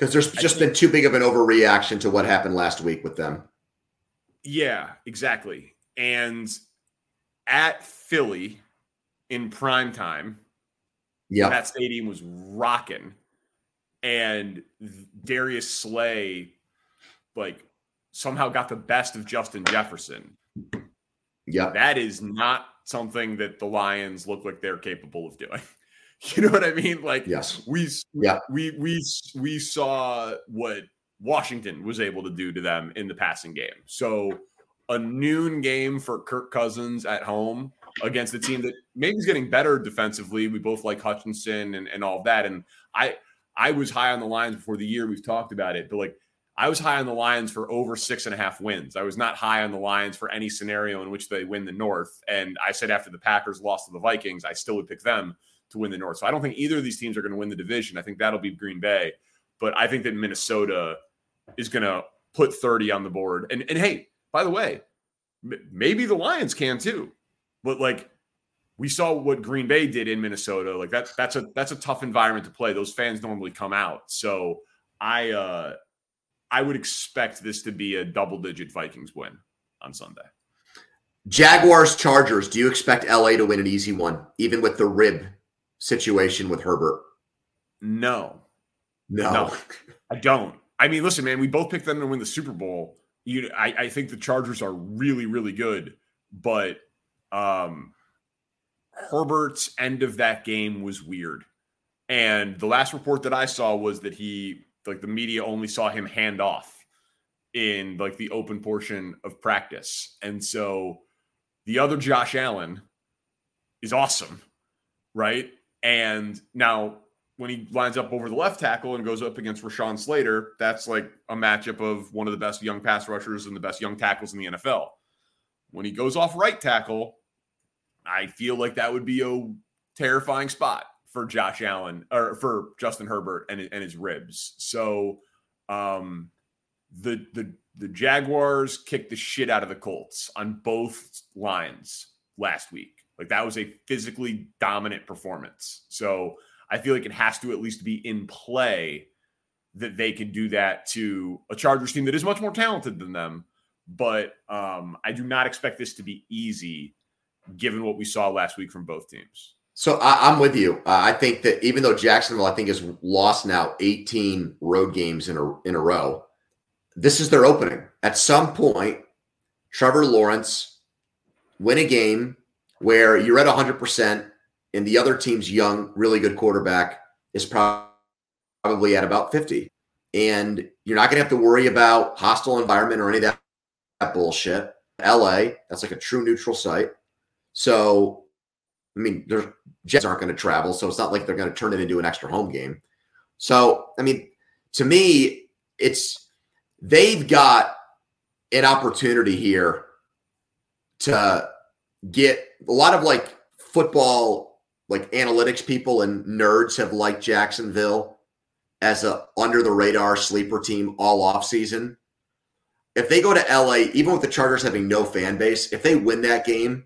because there's just been too big of an overreaction to what happened last week with them. Yeah, exactly. And at Philly in prime time, yeah, that stadium was rocking, and Darius Slay, like somehow got the best of Justin Jefferson. Yeah, that is not something that the Lions look like they're capable of doing. [laughs] You know what I mean? Like, yes, we yeah we we we saw what Washington was able to do to them in the passing game. So a noon game for Kirk Cousins at home against a team that maybe is getting better defensively. We both like Hutchinson and, and all of that. And I I was high on the Lions before the year. We've talked about it, but like I was high on the Lions for over six and a half wins. I was not high on the Lions for any scenario in which they win the North. And I said after the Packers lost to the Vikings, I still would pick them to win the North. So I don't think either of these teams are going to win the division. I think that'll be Green Bay, but I think that Minnesota is going to put 30 on the board. And and hey, by the way, m- maybe the Lions can too. But like we saw what Green Bay did in Minnesota. Like that that's a that's a tough environment to play. Those fans normally come out. So I uh I would expect this to be a double digit Vikings win on Sunday. Jaguars Chargers. Do you expect LA to win an easy one, even with the rib situation with Herbert? No. No. No, I don't. I mean, listen, man, we both picked them to win the Super Bowl. You, I, I think the Chargers are really, really good, but um, Herbert's end of that game was weird. And the last report that I saw was that he, like, the media only saw him hand off in like the open portion of practice. And so the other Josh Allen is awesome, right? And now when he lines up over the left tackle and goes up against Rashawn Slater, that's like a matchup of one of the best young pass rushers and the best young tackles in the NFL. When he goes off right tackle, I feel like that would be a terrifying spot for Josh Allen or for Justin Herbert and, and his ribs. So um, the the the Jaguars kicked the shit out of the Colts on both lines last week. Like that was a physically dominant performance. So I feel like it has to at least be in play that they can do that to a Chargers team that is much more talented than them. But um, I do not expect this to be easy given what we saw last week from both teams. So I, am with you. Uh, I think that even though Jacksonville, I think, has lost now 18 road games in a in a row, this is their opening. At some point, Trevor Lawrence win a game where you're at 100% and the other team's young, really good quarterback is probably at about 50. And you're not going to have to worry about hostile environment or any of that, that bullshit. LA, that's like a true neutral site. So, I mean, there's Jets aren't going to travel, so it's not like they're going to turn it into an extra home game. So, I mean, to me, it's they've got an opportunity here to get a lot of like football like analytics people and nerds have liked Jacksonville as a under the radar sleeper team all off season. If they go to LA, even with the Chargers having no fan base, if they win that game,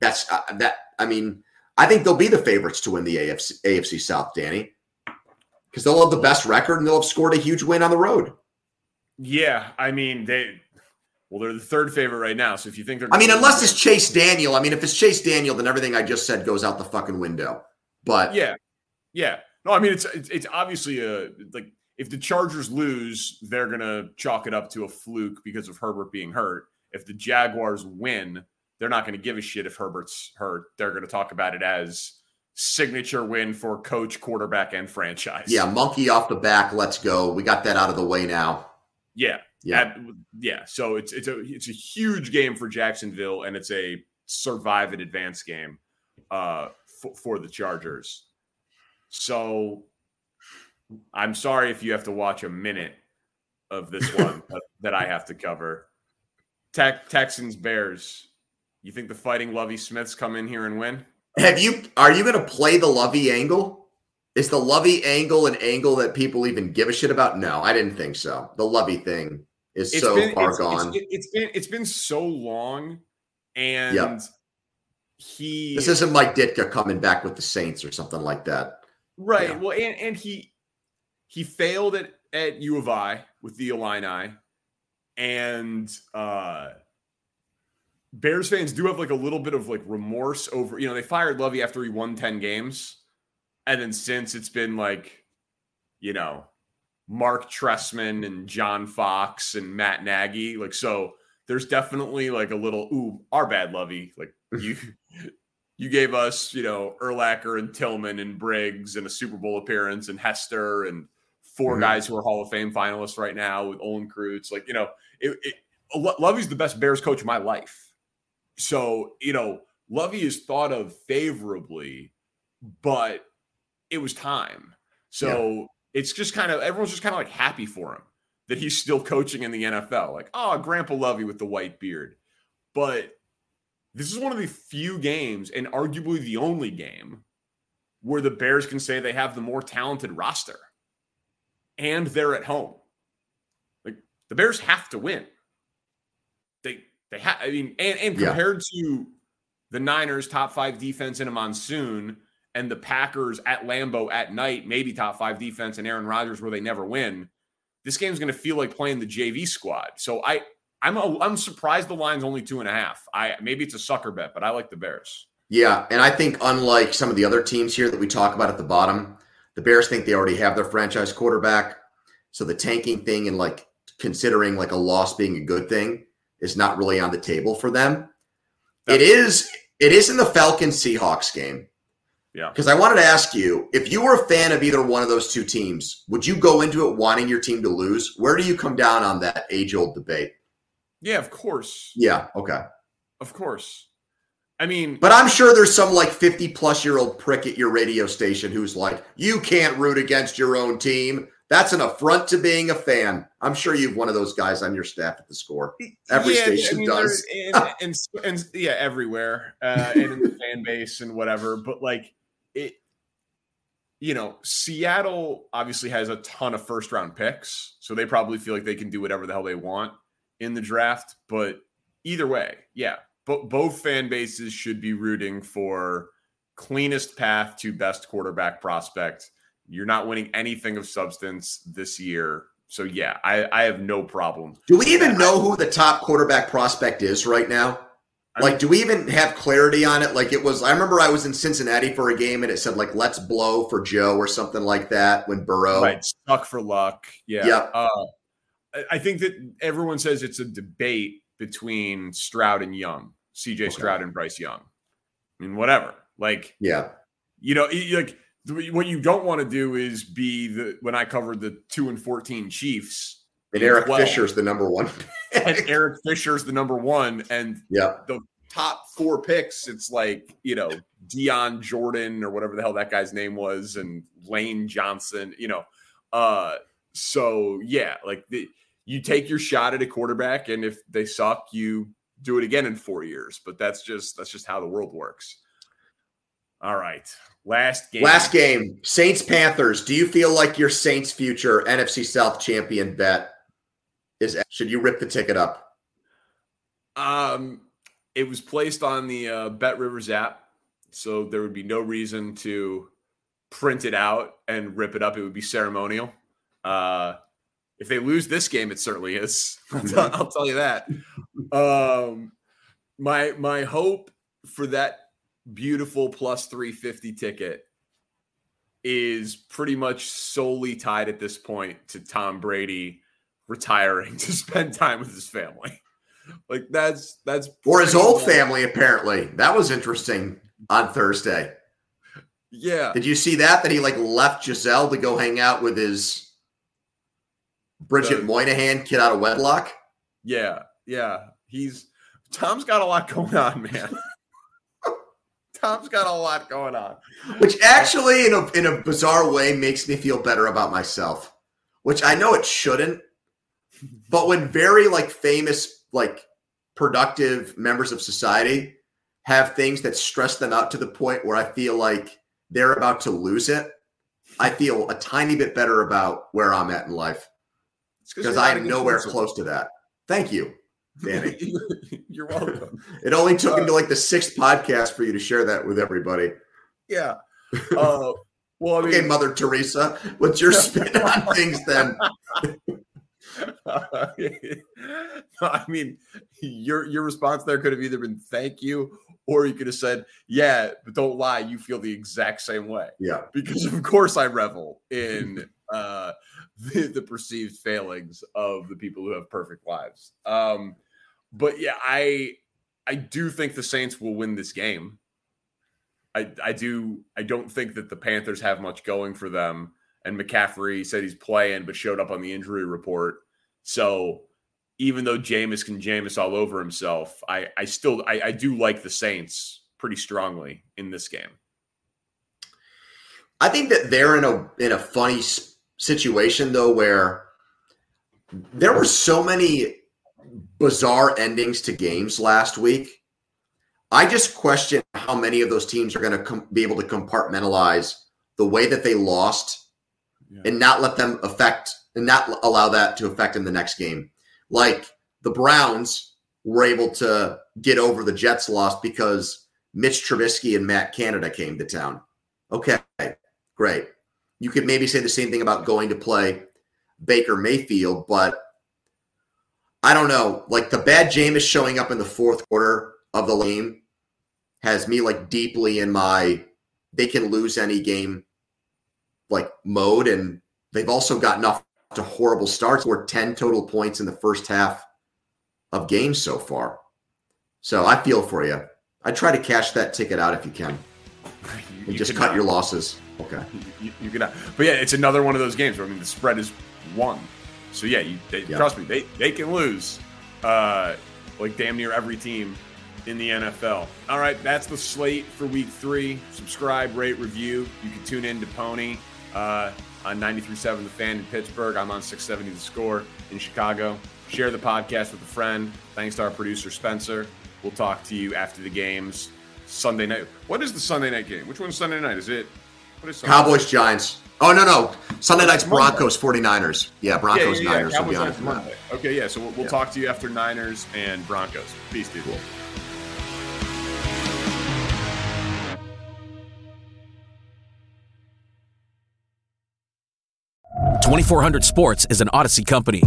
that's uh, that. I mean, I think they'll be the favorites to win the AFC, AFC South, Danny, because they'll have the best record and they'll have scored a huge win on the road. Yeah, I mean they well, they're the third favorite right now. So if you think they're, I mean, unless it's Chase Daniel. I mean, if it's Chase Daniel, then everything I just said goes out the fucking window. But yeah, yeah. No, I mean it's it's, it's obviously a like if the Chargers lose, they're gonna chalk it up to a fluke because of Herbert being hurt. If the Jaguars win, they're not going to give a shit if Herbert's hurt. They're going to talk about it as signature win for coach, quarterback, and franchise. Yeah, monkey off the back. Let's go. We got that out of the way now. Yeah, yeah, yeah. So it's it's a it's a huge game for Jacksonville, and it's a survive and advance game uh, for, for the Chargers. So I'm sorry if you have to watch a minute of this [laughs] one that I have to cover. Tech, Texans Bears. You think the Fighting Lovie Smiths come in here and win? Have you? Are you going to play the Lovie angle? Is the Lovie angle an angle that people even give a shit about? No, I didn't think so. The Lovie thing is It's so been- far it's- gone. it's- it's been it's been so long, and Yep. he this isn't Mike Ditka coming back with the Saints or something like that. Right. Yeah. Well, and and he he failed at at U of I with the Illini, and uh Bears fans do have like a little bit of like remorse over you know they fired Lovie after he won ten games, and then since it's been like, you know, Marc Trestman and John Fox and Matt Nagy like so. There's definitely like a little ooh our bad Lovie like you [laughs] you gave us, you know, Urlacher and Tillman and Briggs and a Super Bowl appearance and Hester and 4 Mhm. guys who are Hall of Fame finalists right now with Olin Kreutz. Like, you know, it, it, Lovie's the best Bears coach of my life. So, you know, Lovie is thought of favorably, but it was time. So it's just kind of everyone's just kind of like happy for him that he's still coaching in the NFL. Like, oh, Grandpa Lovie with the white beard. But this is one of the few games, and arguably the only game, where the Bears can say they have the more talented roster. And they're at home. Like the Bears have to win. They they have I mean, and, and Yeah. compared to the Niners top five defense in a monsoon and the Packers at Lambeau at night, maybe top five defense and Aaron Rodgers where they never win, this game's gonna feel like playing the JV squad. So I I'm a, I'm surprised the line's only two and a half. I maybe it's a sucker bet, but I like the Bears. Yeah, and I think unlike some of the other teams here that we talk about at the bottom, the Bears think they already have their franchise quarterback. So the tanking thing and like considering like a loss being a good thing is not really on the table for them. It is it is in the Falcons Seahawks game. Yeah. Because I wanted to ask you, if you were a fan of either one of those two teams, would you go into it wanting your team to lose? Where do you come down on that age old debate? Yeah, of course. Yeah, okay. Of course. I mean, But I'm sure there's some like 50 plus year old prick at your radio station who's like, you can't root against your own team. That's an affront to being a fan. I'm sure you've one of those guys on your staff at the score. Every Yeah, station I mean, does. there- and, and, and yeah, everywhere, uh, and in the [laughs] fan base and whatever. But like it, you know, Seattle obviously has a ton of first round picks, so they probably feel like they can do whatever the hell they want in the draft. But either way, yeah, but both fan bases should be rooting for cleanest path to best quarterback prospect. You're not winning anything of substance this year. So yeah, I, I have no problem. Do we even know who the top quarterback prospect is right now? Like, do we even have clarity on it? Like, it was, I remember I was in Cincinnati for a game and it said, like, let's blow for Joe or something like that when Burrow. Right, stuck for luck. Yeah. Yep. Uh, I- think that everyone says it's a debate between Stroud and Young, CJ Stroud and Bryce Young. I mean, whatever. Like, Yeah. you know, like what you don't want to do is be the when I covered the two and fourteen Chiefs. And Eric 12, Fisher's the number one. and Eric Fisher's the number one, and Yeah. the top four picks, it's like you know Dion Jordan or whatever the hell that guy's name was, and Lane Johnson. You know, uh, so yeah, like the, you take your shot at a quarterback, and if they suck, you do it again in four years. But that's just that's just how the world works. All right, last game. Last game, Saints Panthers. Do you feel like your Saints future NFC South champion bet is? Should you rip the ticket up? Um, it was placed on the uh, BetRivers app, so there would be no reason to print it out and rip it up. It would be ceremonial. Uh, if they lose this game, it certainly is. I'll, [laughs] tell, I'll tell you that. [laughs] Um, my my hope for that beautiful plus three fifty ticket is pretty much solely tied at this point to Tom Brady retiring [laughs] to spend time with his family. Like that's that's or his old family apparently. That was interesting on Thursday. Yeah. Did you see that? That he like left Gisele to go hang out with his Bridget the, Moynahan kid out of wedlock? Yeah, yeah. He's Tom's got a lot going on, man. [laughs] Tom's got a lot going on. Which actually, in a in a bizarre way, makes me feel better about myself. Which I know it shouldn't, but when very like famous, like productive members of society have things that stress them out to the point where I feel like they're about to lose it, I feel a tiny bit better about where I'm at in life because I'm nowhere close to that. Thank you. Danny. [laughs] You're welcome. [laughs] it only took uh, until like the sixth podcast for you to share that with everybody. Yeah. [laughs] Uh, well, I mean, okay, Mother Teresa, what's your spin on things then? uh, I mean, your your response there could have either been "thank you" or you could have said, "Yeah, but don't lie, you feel the exact same way." Yeah, because of course I revel in uh, [laughs] the, the perceived failings of the people who have perfect lives. Um, but yeah, I I do think the Saints will win this game. I I do I don't think that the Panthers have much going for them. And McCaffrey said he's playing, but showed up on the injury report. So even though Jameis can Jameis all over himself, I I still I, I do like the Saints pretty strongly in this game. I think that they're in a in a funny situation though where there were so many bizarre endings to games last week. I just question how many of those teams are going to com- be able to compartmentalize the way that they lost yeah. and not let them affect and not allow that to affect in the next game. Like the Browns were able to get over the Jets loss because Mitch Trubisky and Matt Canada came to town. Okay, great. You could maybe say the same thing about going to play Baker Mayfield, but I don't know. Like the bad Jameis showing up in the fourth quarter of the game has me like deeply in my they can lose any game like mode. And they've also gotten off to horrible starts. We're 10 total points in the first half of games so far. So I feel for you. I try to cash that ticket out if you can. And just cut not. your losses. Okay. You, you can, but yeah, it's another one of those games where I mean the spread is one. So yeah, you they, yeah. trust me, they they can lose, uh, like damn near every team in the NFL. All right, that's the slate for Week Three. Subscribe, rate, review. You can tune in to Pony uh, on 93.7 The Fan in Pittsburgh. I'm on 670 The Score in Chicago. Share the podcast with a friend. Thanks to our producer Spencer. We'll talk to you after the games Sunday night. What is the Sunday night game? Which one's Sunday night? Is it Cowboys Giants? Oh no no Sunday night's Broncos 49ers. Yeah, Broncos yeah, yeah, yeah. Niners. Cowboys, will be on Okay, yeah. So we'll, we'll talk to you after Niners and Broncos. Peace, dude. Cool. 2400 Sports is an Audacy company.